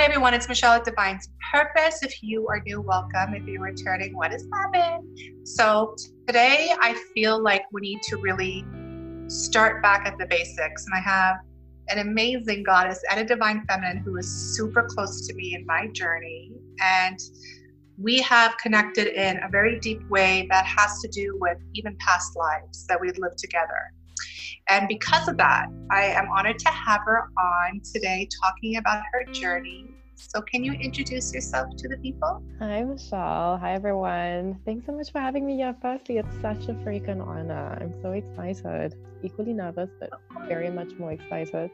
Everyone. It's Michelle at Divine's Purpose. If you are new, welcome. If you're returning, what is happening? So, today I feel like we need to really start back at the basics. And I have an amazing goddess and a divine feminine who is super close to me in my journey. And we have connected in a very deep way that has to do with even past lives that we've lived together. And because of that, I am honored to have her on today talking about her journey. So, can you introduce yourself to the people? Hi, Michelle. Hi, everyone. Thanks so much for having me here. Firstly, it's such a freaking honor. I'm so excited, equally nervous, but very much more excited.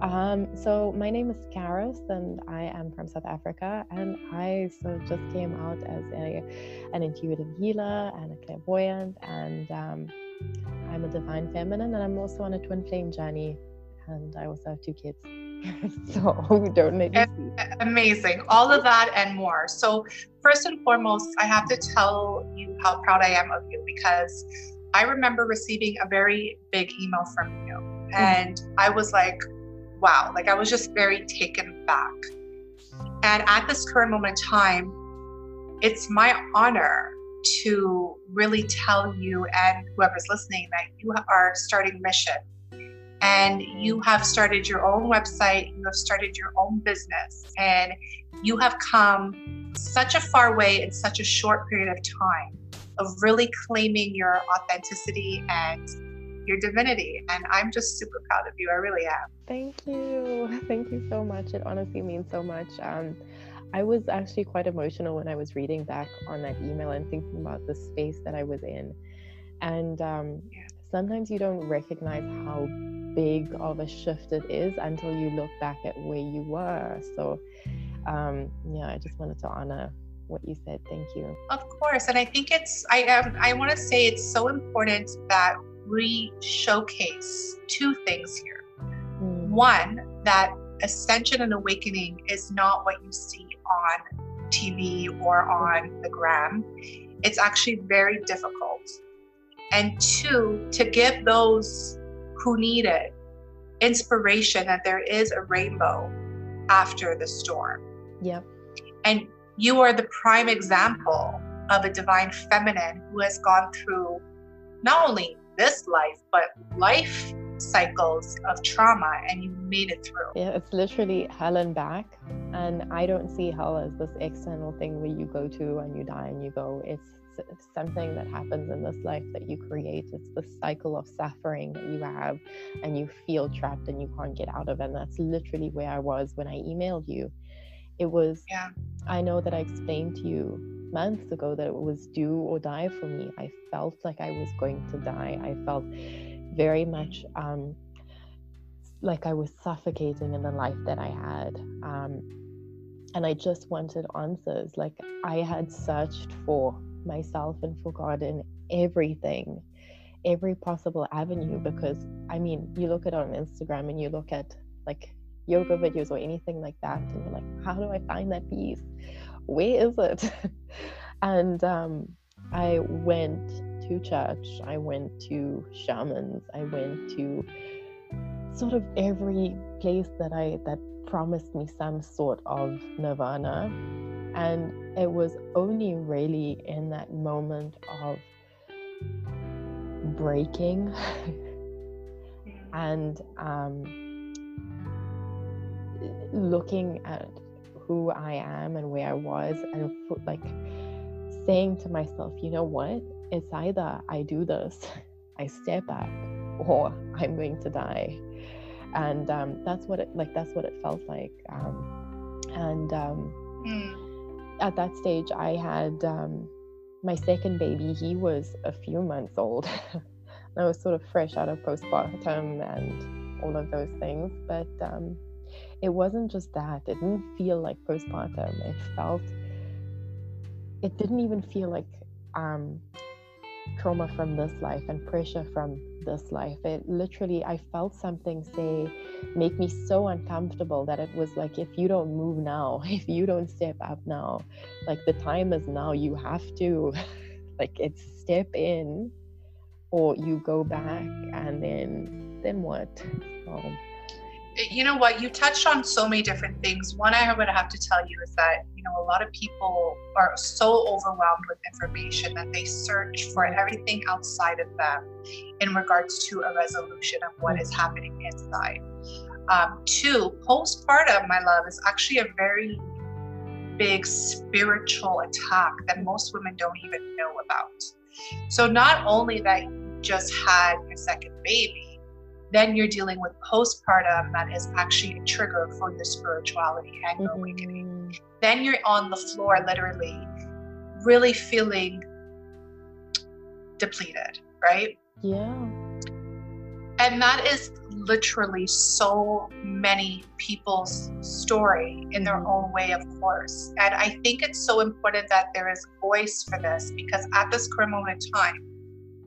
Um, so, my name is Karis, and I am from South Africa. And I so just came out as a an intuitive healer and a clairvoyant, and um, I'm a divine feminine and I'm also on a twin flame journey. And I also have two kids. so don't make me Amazing. All of that and more. So, first and foremost, I have to tell you how proud I am of you because I remember receiving a very big email from you. Mm-hmm. And mm-hmm. I was like, wow, like I was just very taken back. And at this current moment in time, it's my honor to really tell you and whoever's listening that you are starting mission and you have started your own website, you have started your own business, and you have come such a far way in such a short period of time of really claiming your authenticity and your divinity. And I'm just super proud of you. I really am. Thank you. Thank you so much. It honestly means so much. Um, I was actually quite emotional when I was reading back on that email and thinking about the space that I was in. And um, sometimes you don't recognize how big of a shift it is until you look back at where you were. So, um, yeah, I just wanted to honor what you said. Thank you. Of course, and I think it's I um, I want to say it's so important that we showcase two things here. Mm. One that ascension and awakening is not what you see on TV or on the gram. It's actually very difficult. And two, to give those who need it inspiration that there is a rainbow after the storm. Yep. And you are the prime example of a divine feminine who has gone through not only this life, but life cycles of trauma and you made it through. Yeah, it's literally hell and back. And I don't see hell as this external thing where you go to and you die and you go. It's something that happens in this life that you create. It's the cycle of suffering that you have and you feel trapped and you can't get out of. And that's literally where I was when I emailed you. It was, yeah. I know that I explained to you months ago that it was do or die for me. I felt like I was going to die. I felt very much um, like I was suffocating in the life that I had. Um, and I just wanted answers. Like I had searched for myself and for God in everything, every possible avenue. Because I mean, you look at on Instagram and you look at like yoga videos or anything like that, and you're like, how do I find that peace? Where is it? and um, I went to church, I went to shamans, I went to sort of every place that I that promised me some sort of nirvana. And it was only really in that moment of breaking and um, looking at who I am and where I was, and like saying to myself, you know what? It's either I do this, I step up, or I'm going to die. And um, that's what it like. That's what it felt like. Um, and um, mm. at that stage, I had um, my second baby. He was a few months old. I was sort of fresh out of postpartum and all of those things. But um, it wasn't just that. It didn't feel like postpartum. It felt. It didn't even feel like um, trauma from this life and pressure from this life. It literally, I felt something say, make me so uncomfortable that it was like, if you don't move now, if you don't step up now, like the time is now, you have to, like, it's step in or you go back and then, then what? So, you know what? You touched on so many different things. One i would have to tell you is that you know a lot of people are so overwhelmed with information that they search for everything outside of them in regards to a resolution of what is happening inside. Um, two postpartum my love is actually a very big spiritual attack that most women don't even know about. So not only that you just had your second baby then you're dealing with postpartum that is actually a trigger for your spirituality and your mm-hmm. awakening. Then you're on the floor, literally, really feeling depleted, right? Yeah. And that is literally so many people's story in their mm-hmm. own way, of course. And I think it's so important that there is voice for this because at this current moment in time,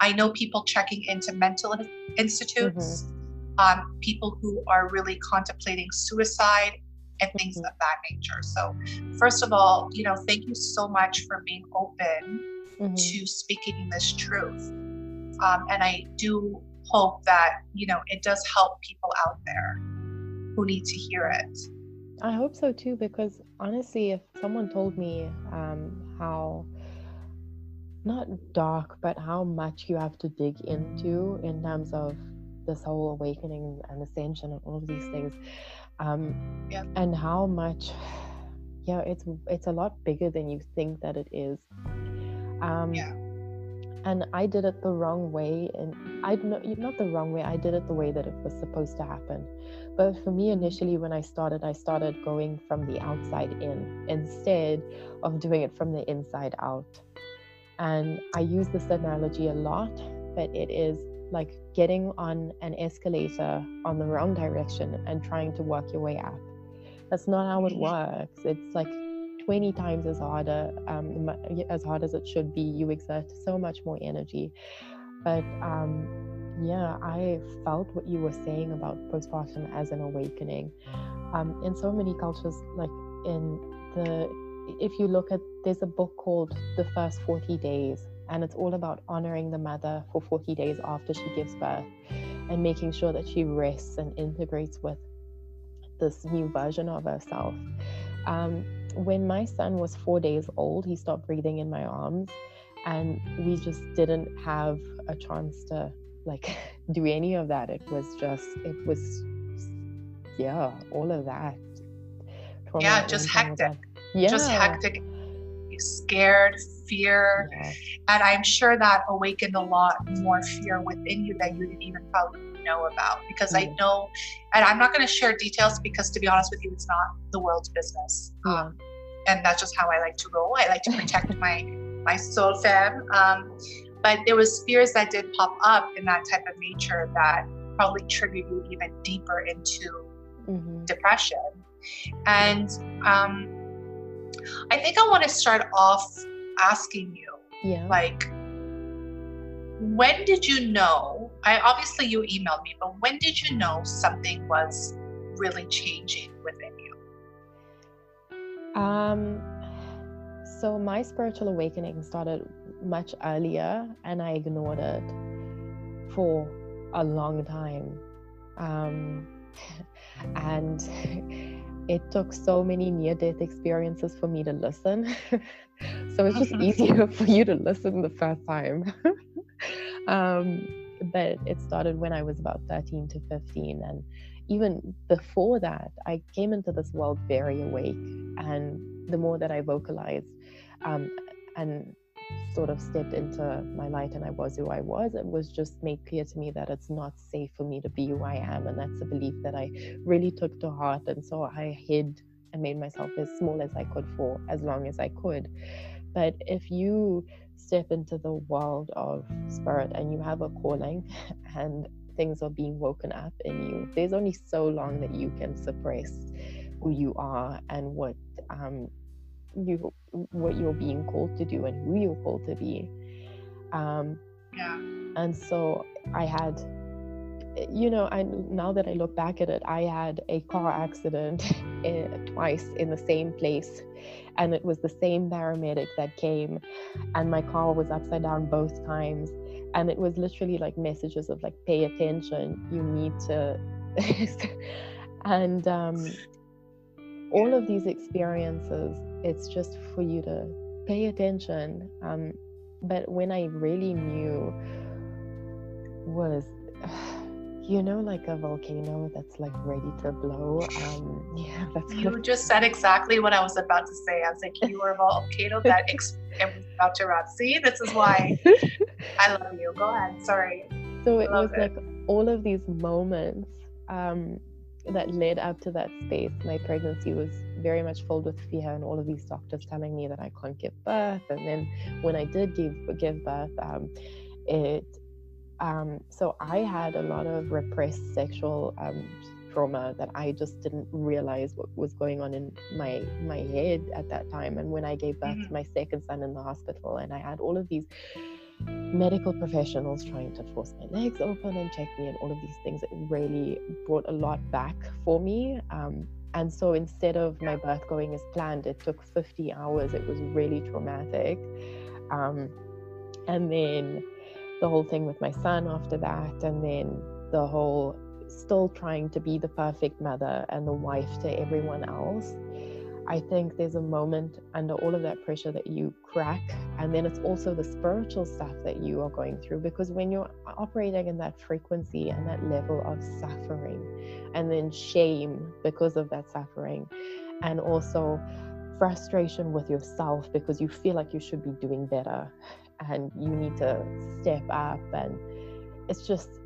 I know people checking into mental institutes, mm-hmm. um, people who are really contemplating suicide and things mm-hmm. of that nature. So, first of all, you know, thank you so much for being open mm-hmm. to speaking this truth. Um, and I do hope that, you know, it does help people out there who need to hear it. I hope so too, because honestly, if someone told me um, how not dark, but how much you have to dig into in terms of this whole awakening and ascension and all of these things. Um, yeah. And how much, yeah, it's it's a lot bigger than you think that it is. Um, yeah. And I did it the wrong way, and I not not the wrong way. I did it the way that it was supposed to happen. But for me, initially, when I started, I started going from the outside in instead of doing it from the inside out. And I use this analogy a lot, but it is like getting on an escalator on the wrong direction and trying to work your way up. That's not how it works. It's like 20 times as harder, um, as hard as it should be. You exert so much more energy. But um, yeah, I felt what you were saying about postpartum as an awakening. Um, in so many cultures, like in the if you look at there's a book called The First 40 Days, and it's all about honoring the mother for 40 days after she gives birth and making sure that she rests and integrates with this new version of herself. Um, when my son was four days old, he stopped breathing in my arms, and we just didn't have a chance to like do any of that. It was just, it was, yeah, all of that. yeah, just hectic yeah. just hectic, scared, fear. Yeah. And I'm sure that awakened a lot more fear within you that you didn't even probably know about. Because I know, and I'm not going to share details because to be honest with you, it's not the world's business. Yeah. Um, and that's just how I like to roll. I like to protect my my soul fam. Um, but there was fears that did pop up in that type of nature that probably triggered you even deeper into mm-hmm. depression. And um, I think I want to start off asking you, yeah. like, when did you know? I obviously you emailed me, but when did you know something was really changing within you? Um, so my spiritual awakening started much earlier, and I ignored it for a long time. Um, and it took so many near death experiences for me to listen. so it's just easier for you to listen the first time. um, but it started when I was about 13 to 15. And even before that, I came into this world very awake. And the more that I vocalized um, and sort of stepped into my light and I was who I was, it was just made clear to me that it's not safe for me to be who I am. And that's a belief that I really took to heart. And so I hid and made myself as small as I could for as long as I could. But if you step into the world of spirit and you have a calling and things are being woken up in you, there's only so long that you can suppress who you are and what um, you what you're being called to do and who you're called to be. Um yeah. and so i had you know i now that i look back at it i had a car accident in, twice in the same place and it was the same paramedic that came and my car was upside down both times. And it was literally like messages of like pay attention you need to and um, all of these experiences, it's just for you to pay attention. Um, but when I really knew was you know like a volcano that's like ready to blow um yeah that's you of... just said exactly what i was about to say. I was like you are a volcano that ex- was about to erupt see this is why. I love you. Go ahead. Sorry. So it was it. like all of these moments um that led up to that space my pregnancy was very much filled with fear and all of these doctors telling me that i can't give birth and then when i did give give birth um it um, so I had a lot of repressed sexual um, trauma that I just didn't realize what was going on in my my head at that time. And when I gave birth mm-hmm. to my second son in the hospital, and I had all of these medical professionals trying to force my legs open and check me and all of these things, it really brought a lot back for me. Um, and so instead of my birth going as planned, it took 50 hours. It was really traumatic. Um, and then the whole thing with my son after that, and then the whole still trying to be the perfect mother and the wife to everyone else. I think there's a moment under all of that pressure that you crack. And then it's also the spiritual stuff that you are going through because when you're operating in that frequency and that level of suffering, and then shame because of that suffering, and also frustration with yourself because you feel like you should be doing better and you need to step up and it's just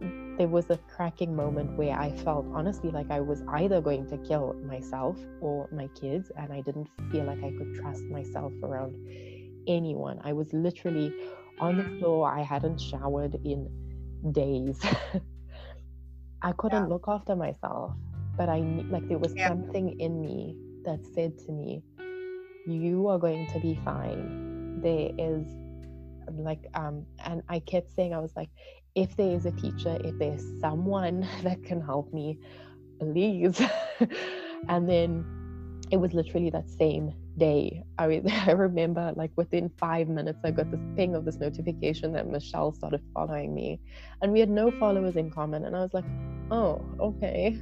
there was a cracking moment where i felt honestly like i was either going to kill myself or my kids and i didn't feel like i could trust myself around anyone i was literally on the mm. floor i hadn't showered in days i couldn't yeah. look after myself but i like there was yeah. something in me that said to me you are going to be fine there is like um and i kept saying i was like if there is a teacher if there's someone that can help me please. And then it was literally that same day. I, I remember like within five minutes i got this ping of this notification that michelle started following me. And we had no followers in common. And i was like oh okay.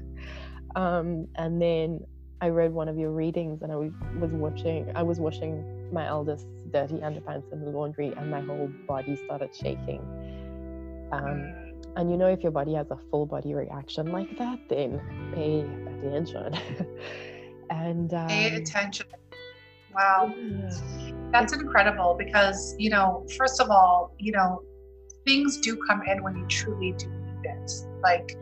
Um, and then i read one of your readings and i was watching i was watching my eldest dirty underpants in the laundry and my whole body started shaking. Um, and you know, if your body has a full body reaction like that, then pay attention. and um, pay attention. Wow. Yeah. That's incredible because, you know, first of all, you know, things do come in when you truly do need it. Like,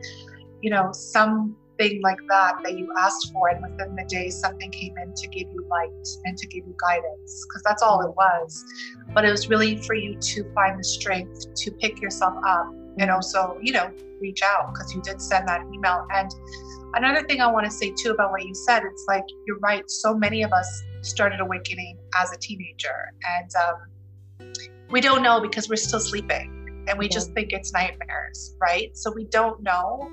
you know, some thing like that that you asked for and within the day something came in to give you light and to give you guidance because that's all it was. But it was really for you to find the strength to pick yourself up and also you know reach out because you did send that email. And another thing i want to say too about what you said it's like you're right so many of us started awakening as a teenager and um, we don't know because we're still sleeping and we just think it's nightmares, right? So we don't know.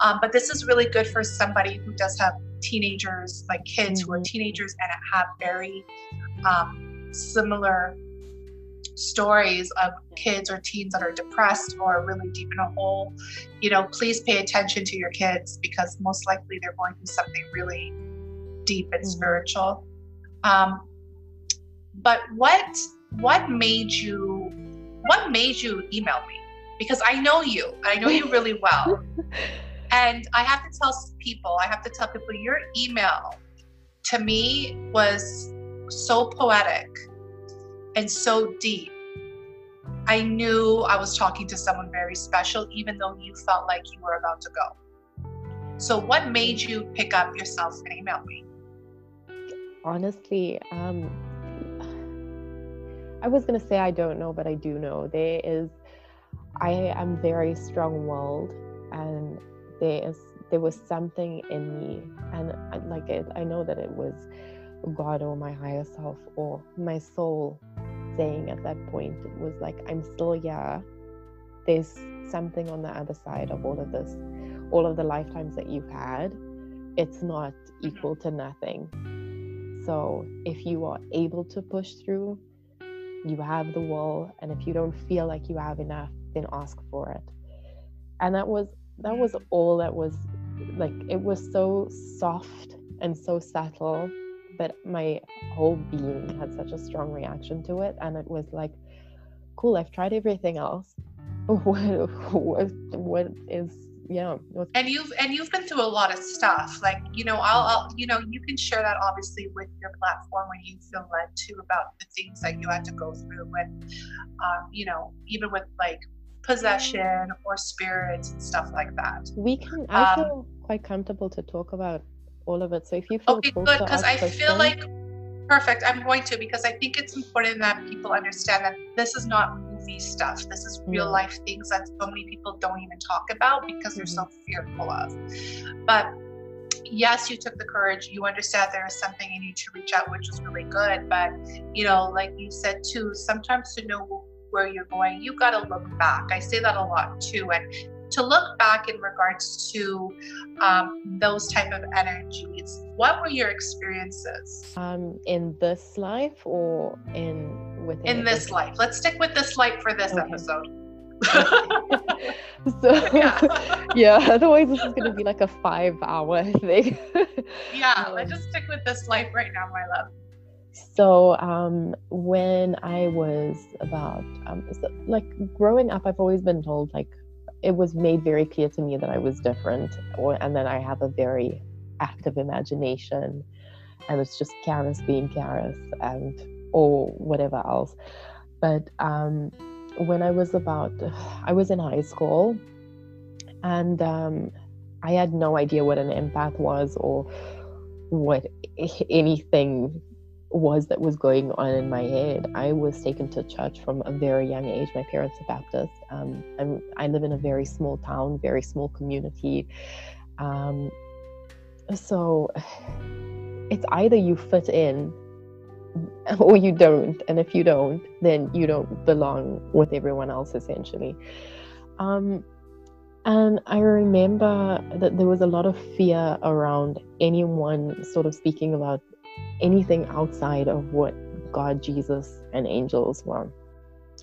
Um, but this is really good for somebody who does have teenagers, like kids who are mm-hmm. teenagers and have very um, similar stories of kids or teens that are depressed or really deep in a hole. You know, please pay attention to your kids because most likely they're going through something really deep and mm-hmm. spiritual. Um, but what what made you what made you email me? Because I know you, I know you really well. and I have to tell people, I have to tell people, your email to me was so poetic and so deep. I knew I was talking to someone very special, even though you felt like you were about to go. So, what made you pick up yourself and email me? Honestly, um, I was going to say I don't know, but I do know. There is, I am very strong willed, and there is, there was something in me, and like it, I know that it was God or my higher self or my soul saying at that point, it was like, I'm still here. There's something on the other side of all of this, all of the lifetimes that you've had. It's not equal to nothing. So if you are able to push through, you have the wool and if you don't feel like you have enough then ask for it. And that was that was mm. all that was like it was so soft and so subtle but my whole being had such a strong reaction to it. And it was like cool i've tried everything else. What what, what is yeah and you've and you've been through a lot of stuff like you know I'll, I'll you know you can share that obviously with your platform when you feel led to about the things that you had to go through with um, you know even with like possession or spirits and stuff like that. We can i um, feel quite comfortable to talk about all of it so if you feel okay good because i feel like perfect i'm going to because i think it's important that people understand that this is not movie stuff this is real mm. life things that so many people don't even talk about because they're so mm-hmm. fearful of but yes you took the courage you understand there is something you need to reach out which is really good but you know like you said too sometimes to know where you're going, you got to look back. I say that a lot too. And to look back in regards to um, those type of energies, what were your experiences? Um, in this life or in within in this life? Let's stick with this life for this okay. episode. so yeah. yeah. otherwise this is going to be like a five hour thing yeah um, let's just stick with this life right now my love so um, when I was about um, so, like growing up, I've always been told like it was made very clear to me that I was different, or and then I have a very active imagination, and it's just Karis being Karis and or whatever else. But um, when I was about, I was in high school, and um, I had no idea what an empath was or what anything was that was going on in my head. I was taken to church from a very young age. My parents are Baptist. Um, i live in a very small town, very small community. Um, so it's either you fit in or you don't. And if you don't, then you don't belong with everyone else, essentially. Um, and I remember that there was a lot of fear around anyone sort of speaking about anything outside of what God, Jesus, and angels were.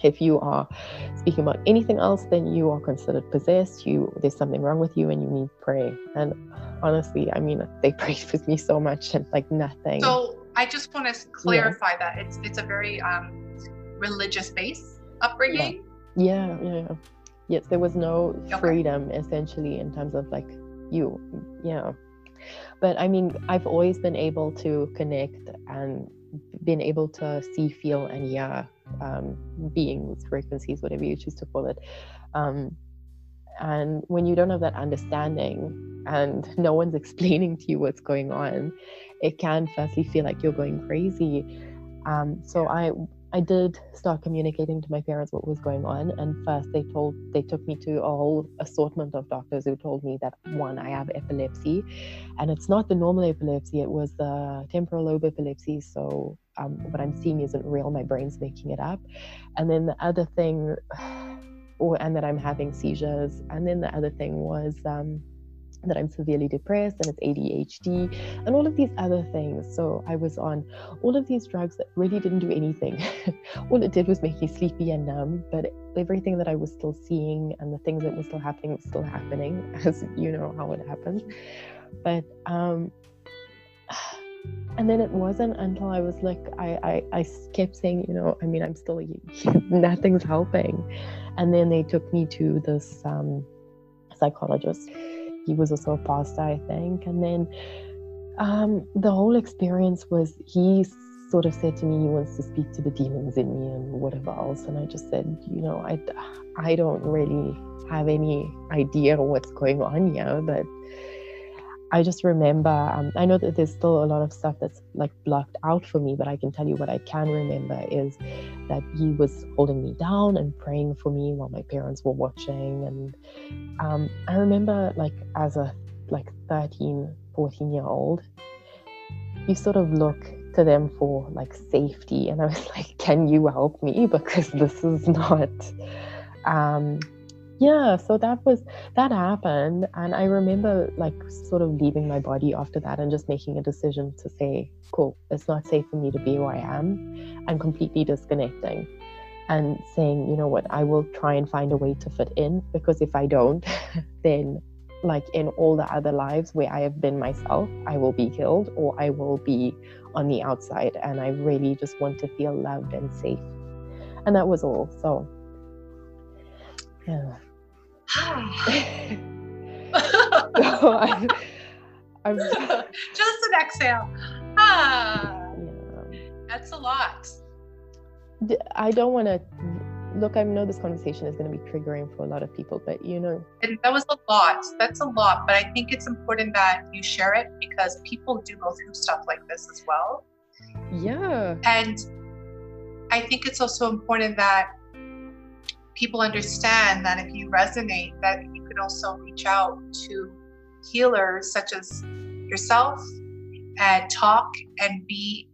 If you are speaking about anything else, then you are considered possessed. You there's something wrong with you, and you need prayer. And honestly, I mean, they prayed with me so much, and like nothing. So I just want to clarify yeah. that it's it's a very um, religious based upbringing. Yeah. yeah, yeah, Yes, there was no okay. freedom essentially in terms of like you, yeah but i mean i've always been able to connect and been able to see feel and yeah um, beings frequencies whatever you choose to call it um, and when you don't have that understanding and no one's explaining to you what's going on it can firstly feel like you're going crazy um, so i I did start communicating to my parents what was going on. And first, they told they took me to a whole assortment of doctors who told me that one, I have epilepsy, and it's not the normal epilepsy; it was the temporal lobe epilepsy. So um, what I'm seeing isn't real; my brain's making it up. And then the other thing, or and that I'm having seizures. And then the other thing was. Um, that I'm severely depressed and it's ADHD and all of these other things. So I was on all of these drugs that really didn't do anything. all it did was make me sleepy and numb, but everything that I was still seeing and the things that were still happening was still happening, as you know how it happens. But um and then it wasn't until I was like I, I I kept saying, you know, I mean I'm still nothing's helping. And then they took me to this um psychologist he was also a pastor, I think. And then um, the whole experience was he sort of said to me he wants to speak to the demons in me and whatever else. And I just said, you know, I, I don't really have any idea what's going on here, but I just remember, um, I know that there's still a lot of stuff that's like blocked out for me, but I can tell you what I can remember is that he was holding me down and praying for me while my parents were watching. And um, I remember, like, as a like 13, 14 year old, you sort of look to them for like safety. And I was like, can you help me? Because this is not. Um, yeah so that was that happened and i remember like sort of leaving my body after that and just making a decision to say cool it's not safe for me to be where i am and completely disconnecting and saying you know what i will try and find a way to fit in because if i don't then like in all the other lives where I have been myself, I will be killed or I will be on the outside. And I really just want to feel loved and safe. And that was all. So, yeah. so I'm, I'm, just an exhale. Ah, yeah. That's a lot. I don't want to look, I know this conversation is going to be triggering for a lot of people, but you know. And that was a lot. That's a lot. But I think it's important that you share it because people do go through stuff like this as well. Yeah. And I think it's also important that people understand that if you resonate, that you can also reach out to healers such as yourself and talk and be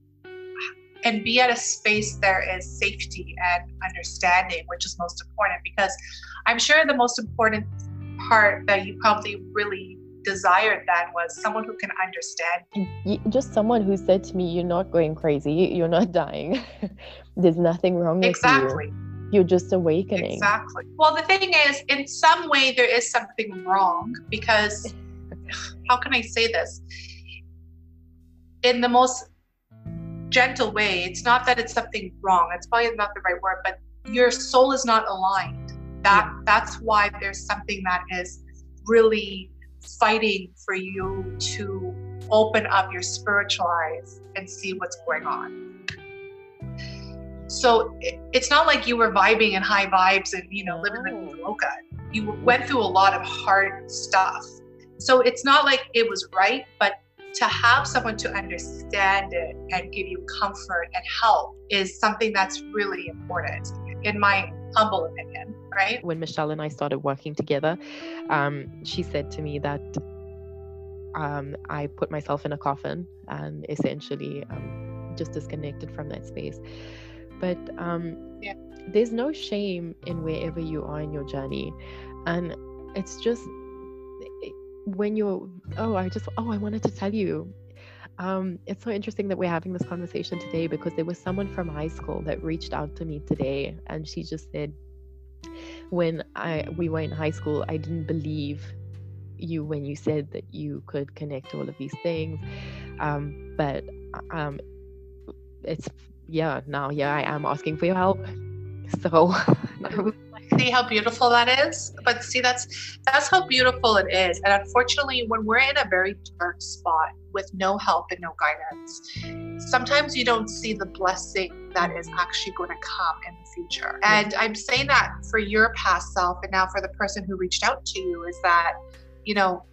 and be at a space there is safety and understanding, which is most important because I'm sure the most important part that you probably really desired then was someone who can understand. Just someone who said to me, You're not going crazy, you're not dying. There's nothing wrong with you. exactly. You. You're just awakening. Exactly. Well, the thing is, in some way, there is something wrong because, how can I say this? In the most gentle way. It's not that it's something wrong. It's probably not the right word, but your soul is not aligned. That that's why there's something that is really fighting for you to open up your spiritual eyes and see what's going on. So it's not like you were vibing in high vibes and you know living in loca. You went through a lot of hard stuff. So it's not like it was right, but to have someone to understand it and give you comfort and help is something that's really important, in my humble opinion, right? When Michelle and I started working together, um, she said to me that um, I put myself in a coffin and essentially um, just disconnected from that space. But um, yeah. there's no shame in wherever you are in your journey. And it's just when you're oh i just oh i wanted to tell you um, it's so interesting that we're having this conversation today because there was someone from high school that reached out to me today and she just said when i we were in high school i didn't believe you when you said that you could connect all of these things um, but um, it's yeah now yeah i am asking for your help. So see how beautiful that is? But see that's that's how beautiful it is. And unfortunately when we're in a very dark spot with no help and no guidance sometimes you don't see the blessing that is actually going to come in the future. And i'm saying that for your past self and now for the person who reached out to you is that you know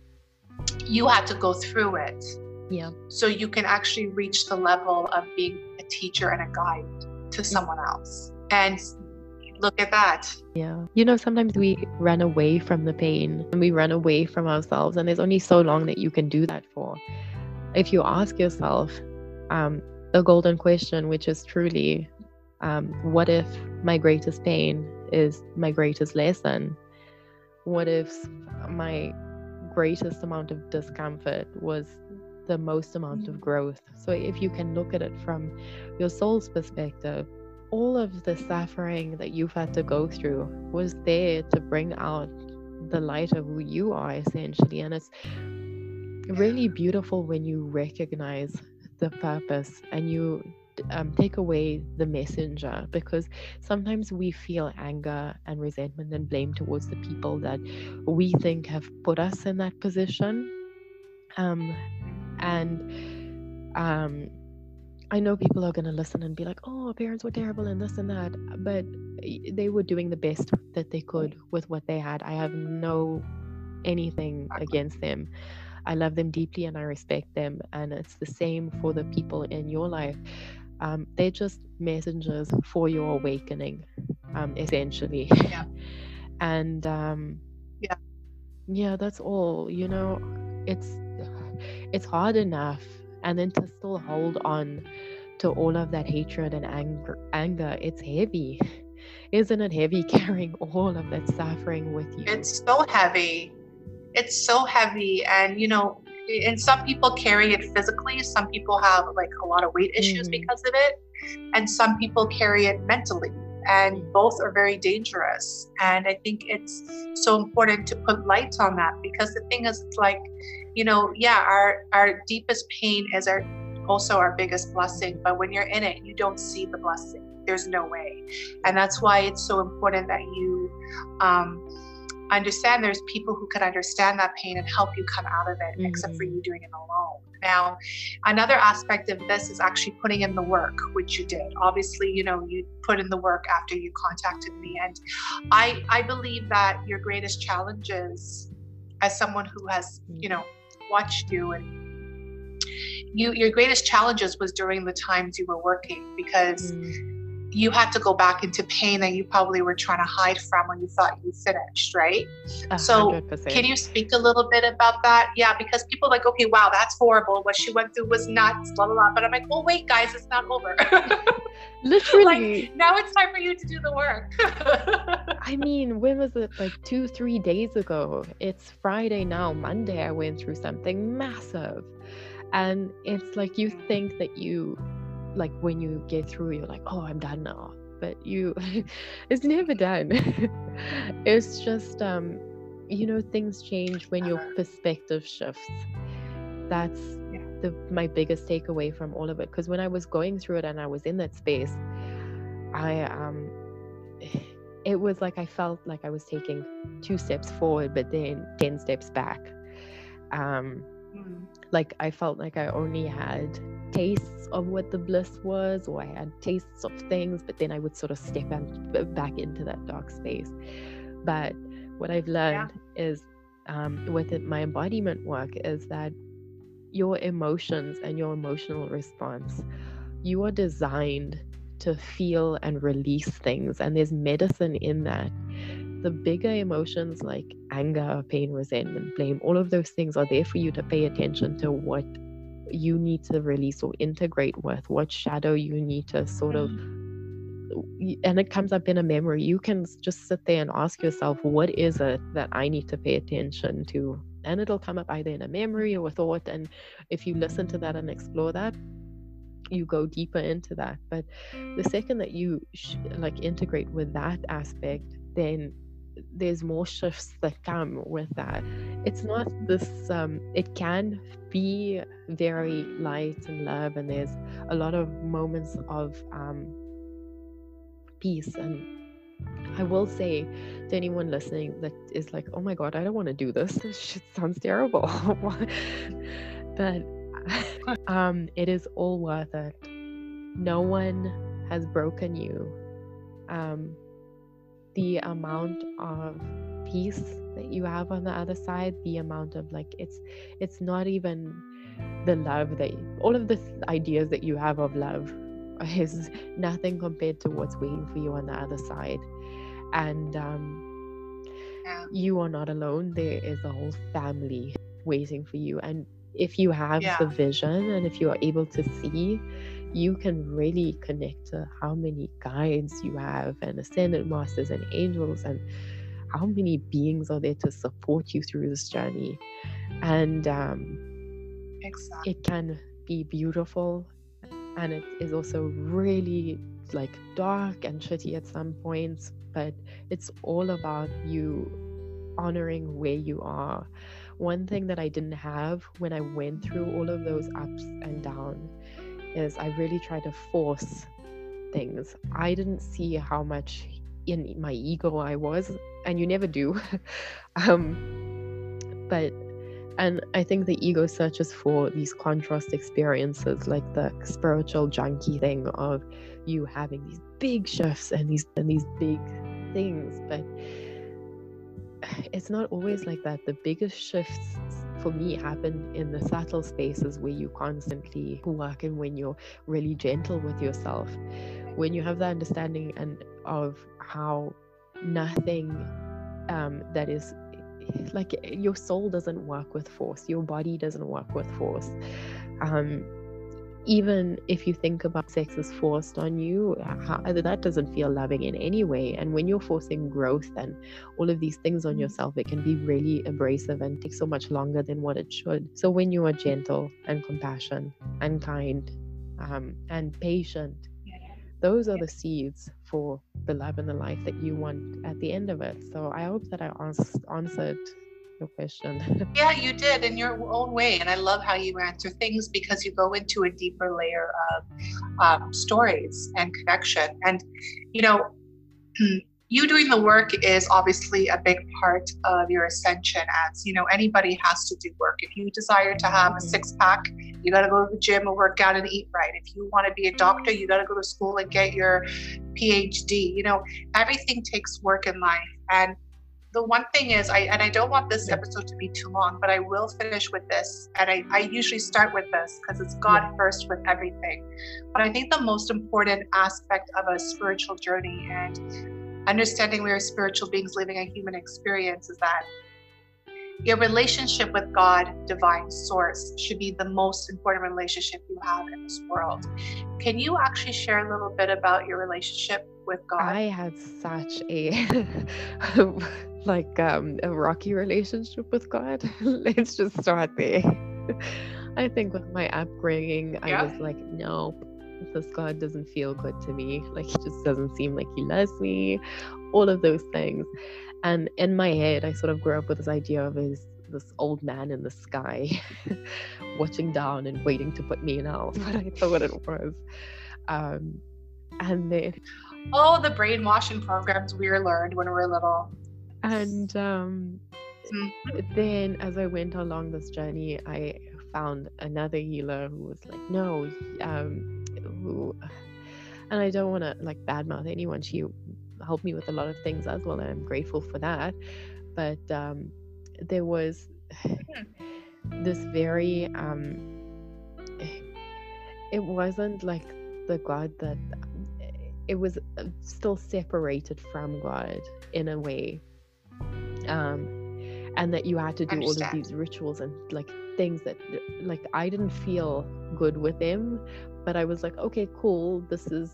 you had to go through it yeah so you can actually reach the level of being a teacher and a guide to someone else and look at that. Yeah. You know, sometimes we run away from the pain and we run away from ourselves, and there's only so long that you can do that for. If you ask yourself um, the golden question, which is truly, um, what if my greatest pain is my greatest lesson? What if my greatest amount of discomfort was the most amount of growth? So, if you can look at it from your soul's perspective, all of the suffering that you've had to go through was there to bring out the light of who you are essentially. And it's really beautiful when you recognize the purpose and you um, take away the messenger because sometimes we feel anger and resentment and blame towards the people that we think have put us in that position. Um, and um, I know people are going to listen and be like, oh, parents were terrible and this and that. But they were doing the best that they could with what they had. I have no anything against them. I love them deeply and I respect them. And it's the same for the people in your life. Um, they're just messengers for your awakening, um, essentially. Yeah. and um, yeah, yeah, that's all. You know, it's it's hard enough and then to still hold on to all of that hatred and anger anger it's heavy. Isn't it heavy carrying all of that suffering with you? It's so heavy. It's so heavy and you know and some people carry it physically. Some people have like a lot of weight issues mm. because of it and some people carry it mentally and both are very dangerous. And i think it's so important to put light on that because the thing is it's like you know yeah our our deepest pain is our also our biggest blessing but when you're in it you don't see the blessing there's no way and that's why it's so important that you um, understand there's people who can understand that pain and help you come out of it, mm-hmm. except for mm-hmm. you doing it alone. Now, another aspect of this is actually putting in the work, which you did. Obviously, you know, you put in the work after you contacted me. And I I believe that your greatest challenges as someone who has, you know, watched you and you your greatest challenges was during the times you were working because mm you had to go back into pain that you probably were trying to hide from when you thought you finished, right? 100%. So, can you speak a little bit about that? Yeah, because people are like, okay, wow, that's horrible. What she went through was nuts, blah, blah, blah. But I'm like, oh, wait, guys, it's not over. Literally. like, now it's time for you to do the work. I mean, when was it? Like two, three days ago. It's Friday now. Monday, I went through something massive. And it's like you think that you like when you get through you're like oh i'm done now. But you it's never done. It's just um you know things change when your perspective shifts. That's yeah. the my biggest takeaway from all of it because when i was going through it and i was in that space i um it was like i felt like i was taking two steps forward but then 10 steps back. Um mm. like i felt like i only had tastes of what the bliss was, or I had tastes of things, but then I would sort of step back into that dark space. But what I've learned yeah. is um, with it, my embodiment work is that your emotions and your emotional response, you are designed to feel and release things, and there's medicine in that. The bigger emotions like anger, pain, resentment, blame, all of those things are there for you to pay attention to what you need to release or integrate with, what shadow you need to sort of and it comes up in a memory. You can just sit there and ask yourself what is it that i need to pay attention to? And it'll come up either in a memory or a thought. And if you listen to that and explore that you go deeper into that. But the second that you sh- like integrate with that aspect then there's more shifts that come with that it's not this um it can be very light and love and there's a lot of moments of um peace and I will say to anyone listening that is like, oh my God, I don't want to do this. This shit sounds terrible. but um, it is all worth it. No one has broken you. Um, the amount of peace that you have on the other side the amount of like it's it's not even the love that all of the ideas that you have of love is nothing compared to what's waiting for you on the other side and um, yeah. you are not alone there is a whole family waiting for you and if you have yeah. the vision and if you are able to see you can really connect to how many guides you have and ascended masters and angels and how many beings are there to support you through this journey and um, exactly. it can be beautiful and it is also really like dark and shitty at some points but it's all about you honoring where you are one thing that i didn't have when i went through all of those ups and downs is I really try to force things. I didn't see how much in my ego I was, and you never do. um, but and I think the ego searches for these contrast experiences, like the spiritual junkie thing of you having these big shifts and these and these big things, but it's not always like that. The biggest shifts for me happen in the subtle spaces where you constantly work and when you're really gentle with yourself. When you have the understanding and of how nothing um, that is like your soul doesn't work with force, your body doesn't work with force. Um, even if you think about sex as forced on you, how, that doesn't feel loving in any way. And when you're forcing growth and all of these things on mm-hmm. yourself, it can be really abrasive and take so much longer than what it should. So when you are gentle and compassionate and kind um, and patient, those are the seeds for the love and the life that you want at the end of it. So I hope that I answered your question. yeah, you did in your own way. And I love how you answer things because you go into a deeper layer of um, stories and connection. And, you know, you doing the work is obviously a big part of your ascension as you know anybody has to do work if you desire to have a mm-hmm. six pack you got to go to the gym and work out and eat right if you want to be a doctor you got to go to school and get your phd you know everything takes work in life and the one thing is i and i don't want this episode to be too long but i will finish with this and i, I usually start with this because it's god first with everything but i think the most important aspect of a spiritual journey and understanding we are spiritual beings living a human experience is that your relationship with God, divine source, should be the most important relationship you have in this world. Can you actually share a little bit about your relationship with God? I had such a like um a rocky relationship with God. Let's just start there. I think with my upbringing, yeah. I was like, nope, this God doesn't feel good to me. Like he just doesn't seem like he loves me. All of those things. And in my head, I sort of grew up with this idea of his this old man in the sky watching down and waiting to put me in hell. But I thought it was. Um, and then oh the brainwashing programs we learned when we were little. And um, mm-hmm. then as I went along this journey, I found another healer who was like, no, um, who, and I don't want to like badmouth anyone. She helped me with a lot of things as well, and I'm grateful for that. But um, there was this very, um, it wasn't like the God that it was uh, still separated from God in a way. Um, and that you had to do all of these rituals and like things that like I didn't feel good with him but I was like, okay, cool. This is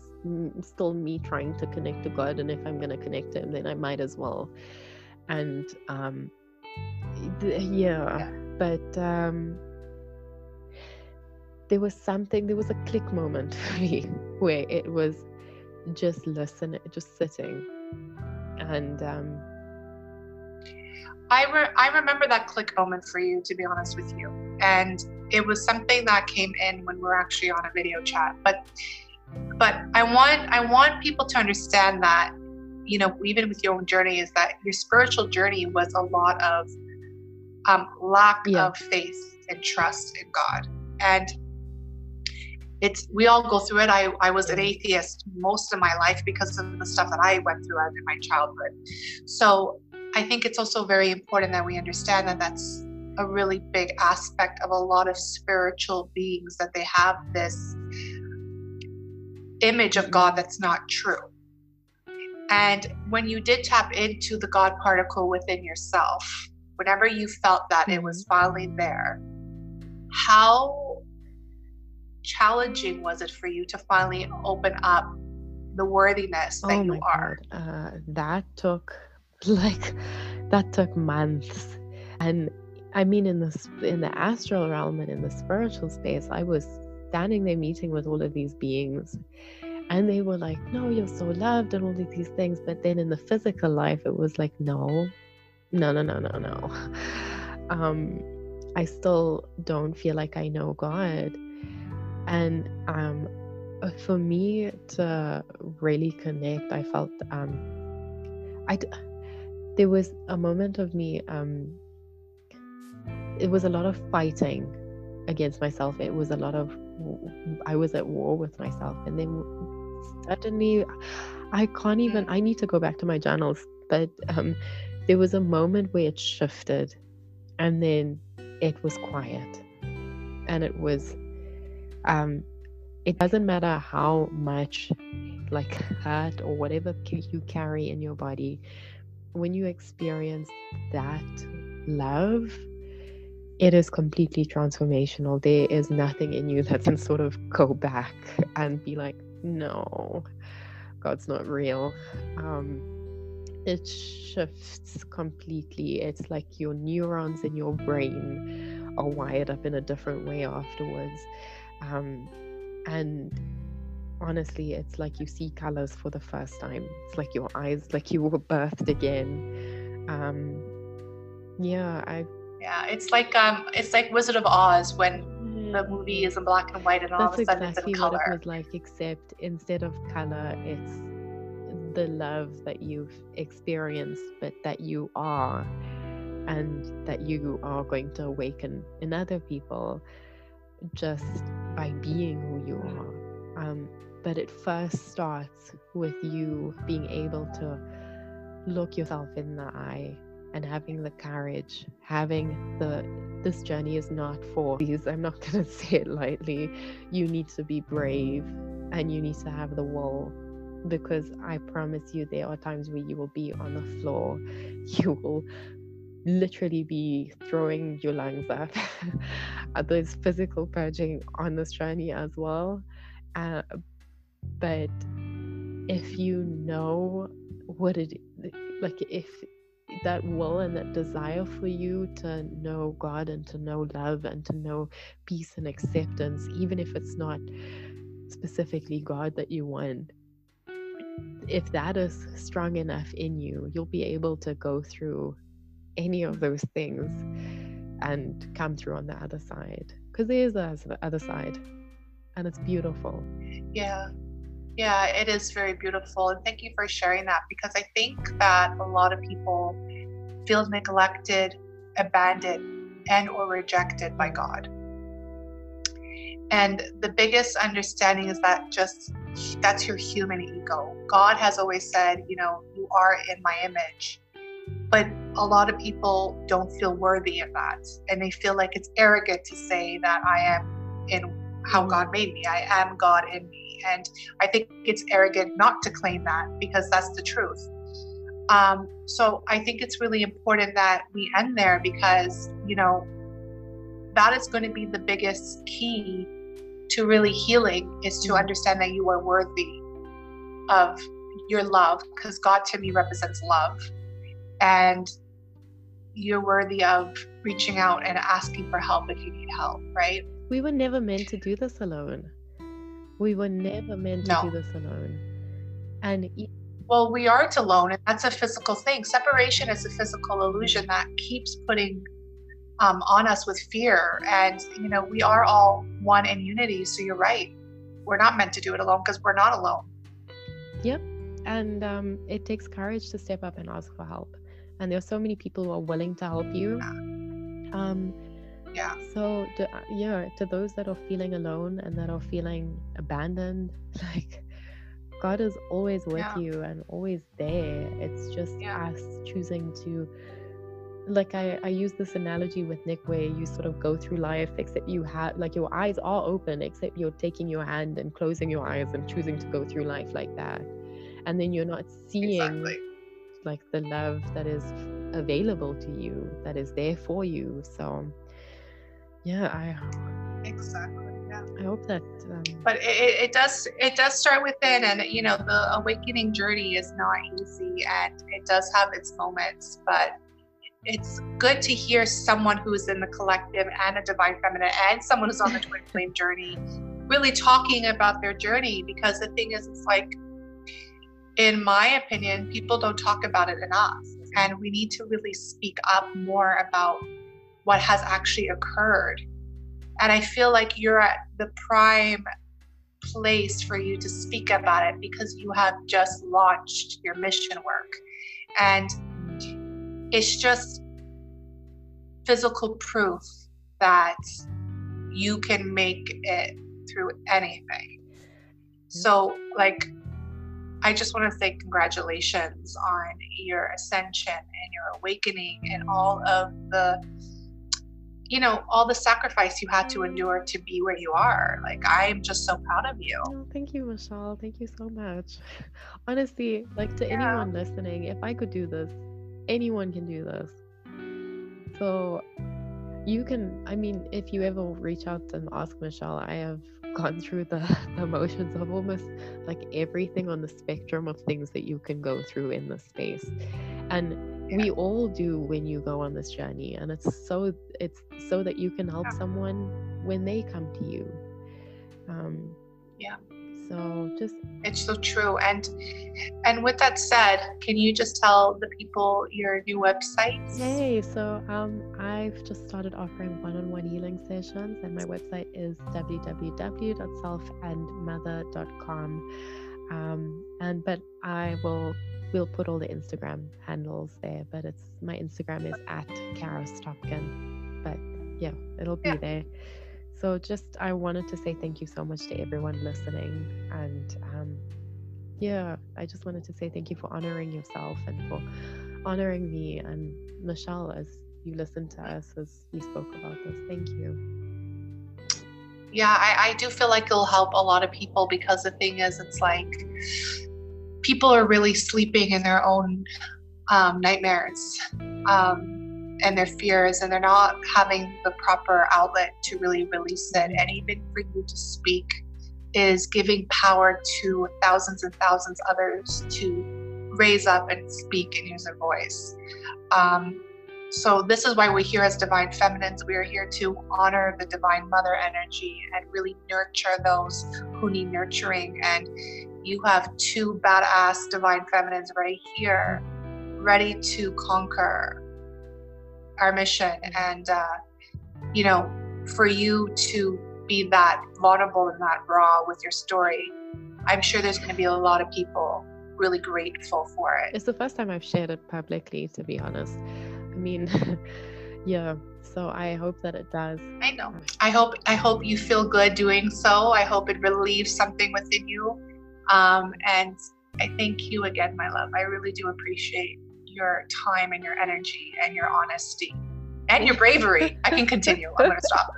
still me trying to connect to God, and if I'm gonna connect to Him, then I might as well. And um, th- yeah, yeah, but um, there was something. There was a click moment for me where it was just listening, just sitting, and um, I re- I remember that click moment for you, to be honest with you, and it was something that came in when we are actually on a video chat. But but I want I want people to understand that you know even with your own journey is that your spiritual journey was a lot of um, lack yeah. of faith and trust in God, and it's we all go through it. I, I was an atheist most of my life because of the stuff that I went through in my childhood. So I think it's also very important that we understand that that's a really big aspect of a lot of spiritual beings that they have this image of God that's not true. And when you did tap into the God particle within yourself, whenever you felt that it was finally there, how challenging was it for you to finally open up the worthiness that oh you are? Uh, that took like that took months. And i mean in this in the astral realm and in the spiritual space i was standing there meeting with all of these beings. And they were like no you're so loved and all of these things. But then in the physical life it was like no no no no no no. Um i still don't feel like i know god. And um for me to really connect i felt um i there was a moment of me um it was a lot of fighting against myself. It was a lot of i was at war with myself. And then suddenly i can't even i need to go back to my journals. But um there was a moment where it shifted and then it was quiet. And it was um it doesn't matter how much like hurt or whatever you carry in your body when you experience that love, it is completely transformational. There is nothing in you that can sort of go back and be like, no, God's not real. Um, it shifts completely. It's like your neurons in your brain are wired up in a different way afterwards. Um, and honestly, it's like you see colors for the first time. It's like your eyes, like you were birthed again. Um, yeah, I. Yeah, it's like um, it's like Wizard of Oz when the movie is in black and white, and all of a sudden exactly it's in color. what it was like, except instead of color, it's the love that you've experienced, but that you are, and that you are going to awaken in other people just by being who you are. Um, but it first starts with you being able to look yourself in the eye and having the courage, having the this journey is not for these. I'm not going to say it lightly. You need to be brave and you need to have the will because I promise you, there are times where you will be on the floor. You will literally be throwing your lungs up. There's physical purging on this journey as well. Uh, but if you know what it like if that will and that desire for you to know God and to know love and to know peace and acceptance, even if it's not specifically God that you want, if that is strong enough in you, you'll be able to go through any of those things and come through on the other side. Because there is the other side, and it's beautiful. Yeah. Yeah, it is very beautiful. And thank you for sharing that because I think that a lot of people feel neglected, abandoned, and or rejected by God. And the biggest understanding is that just that's your human ego. God has always said, you know, you are in my image. But a lot of people don't feel worthy of that. And they feel like it's arrogant to say that I am in how God made me. I am God in me. And I think it's arrogant not to claim that because that's the truth. Um, so I think it's really important that we end there because, you know, that is going to be the biggest key to really healing is to understand that you are worthy of your love because God to me represents love. And you're worthy of reaching out and asking for help if you need help, right? We were never meant to do this alone. We were never meant to No. do this alone. And e- Well, we aren't alone, and that's a physical thing. Separation is a physical illusion that keeps putting um, on us with fear. And, you know, we are all one in unity. So you're right. We're not meant to do it alone because we're not alone. Yep. And um, it takes courage to step up and ask for help. And there are so many people who are willing to help you. Um, Yeah. so, to, uh, yeah, to those that are feeling alone and that are feeling abandoned, like God is always with Yeah. you and always there. It's just Yeah. us choosing to. Like I, I use this analogy with Nick where you sort of go through life except you have like your eyes are open except you're taking your hand and closing your eyes and choosing to go through life like that and then you're not seeing Exactly. like the love that is available to you that is there for you so yeah i Exactly. Yeah. i hope that um, But it, it does it does start within, and you know the awakening journey is not easy, and it does have its moments. But it's good to hear someone who's in the collective and a divine feminine, and someone who's on the twin flame journey, really talking about their journey. Because the thing is, it's like, in my opinion, people don't talk about it enough, and we need to really speak up more about what has actually occurred and I feel like you're at the prime place for you to speak about it because you have just launched your mission work. And it's just physical proof that you can make it through anything. So, like, I just want to say congratulations on your ascension and your awakening and all of the you know all the sacrifice you had to endure to be where you are. Like i'm just so proud of you. Oh, thank you michelle. Thank you so much. Honestly like to Yeah. anyone listening if i could do this anyone can do this. So you can i mean if you ever reach out and ask michelle i have gone through the, the motions of almost like everything on the spectrum of things that you can go through in this space. And we all do when you go on this journey and it's so it's so that you can help Yeah. someone when they come to you um Yeah. So just it's so true. And and with that said, can you just tell the people your new website? Yay! So um, I've just started offering one-on-one healing sessions, and my website is www.selfandmother.com. Um, and but I will we'll put all the Instagram handles there. But it's my Instagram is at Cara Stopkin. But yeah, it'll be yeah. there. So just I wanted to say thank you so much to everyone listening, and um, yeah, I just wanted to say thank you for honoring yourself and for honoring me and Michelle as you listened to us as we spoke about this. Thank you. Yeah, I, I do feel like it'll help a lot of people because the thing is, it's like people are really sleeping in their own um, nightmares. Um, and their fears and they're not having the proper outlet to really release it and even for you to speak is giving power to thousands and thousands others to raise up and speak and use their voice um, so this is why we're here as divine feminines we are here to honor the divine mother energy and really nurture those who need nurturing and you have two badass divine feminines right here ready to conquer our mission. And uh, you know for you to be that vulnerable and that raw with your story i'm sure there's going to be a lot of people really grateful for it. It's the first time i've shared it publicly to be honest. I mean yeah so i hope that it does. I know. I hope i hope you feel good doing so. I hope it relieves something within you um, and i thank you again my love i really do appreciate your time and your energy and your honesty and your bravery. I can continue. I'm going to stop.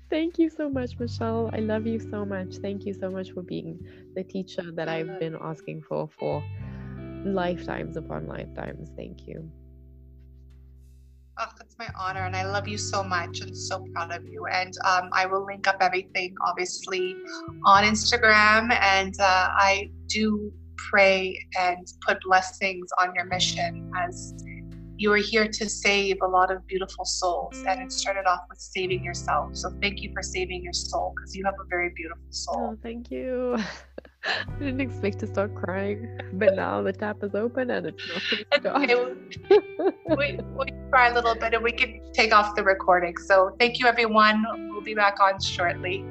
Thank you so much, Michelle. I love you so much. Thank you so much for being the teacher that I've been asking for for lifetimes upon lifetimes. Thank you. Oh, that's my honor, and I love you so much, and so proud of you. And um, I will link up everything, obviously, on Instagram. And uh, I do pray and put blessings on your mission as you are here to save a lot of beautiful souls. And it started off with saving yourself. So thank you for saving your soul because you have a very beautiful soul. Oh, thank you. I didn't expect to start crying, but now the tap is open and it's not going to stop. we, we cry a little bit and we can take off the recording. So thank you, everyone. We'll be back on shortly.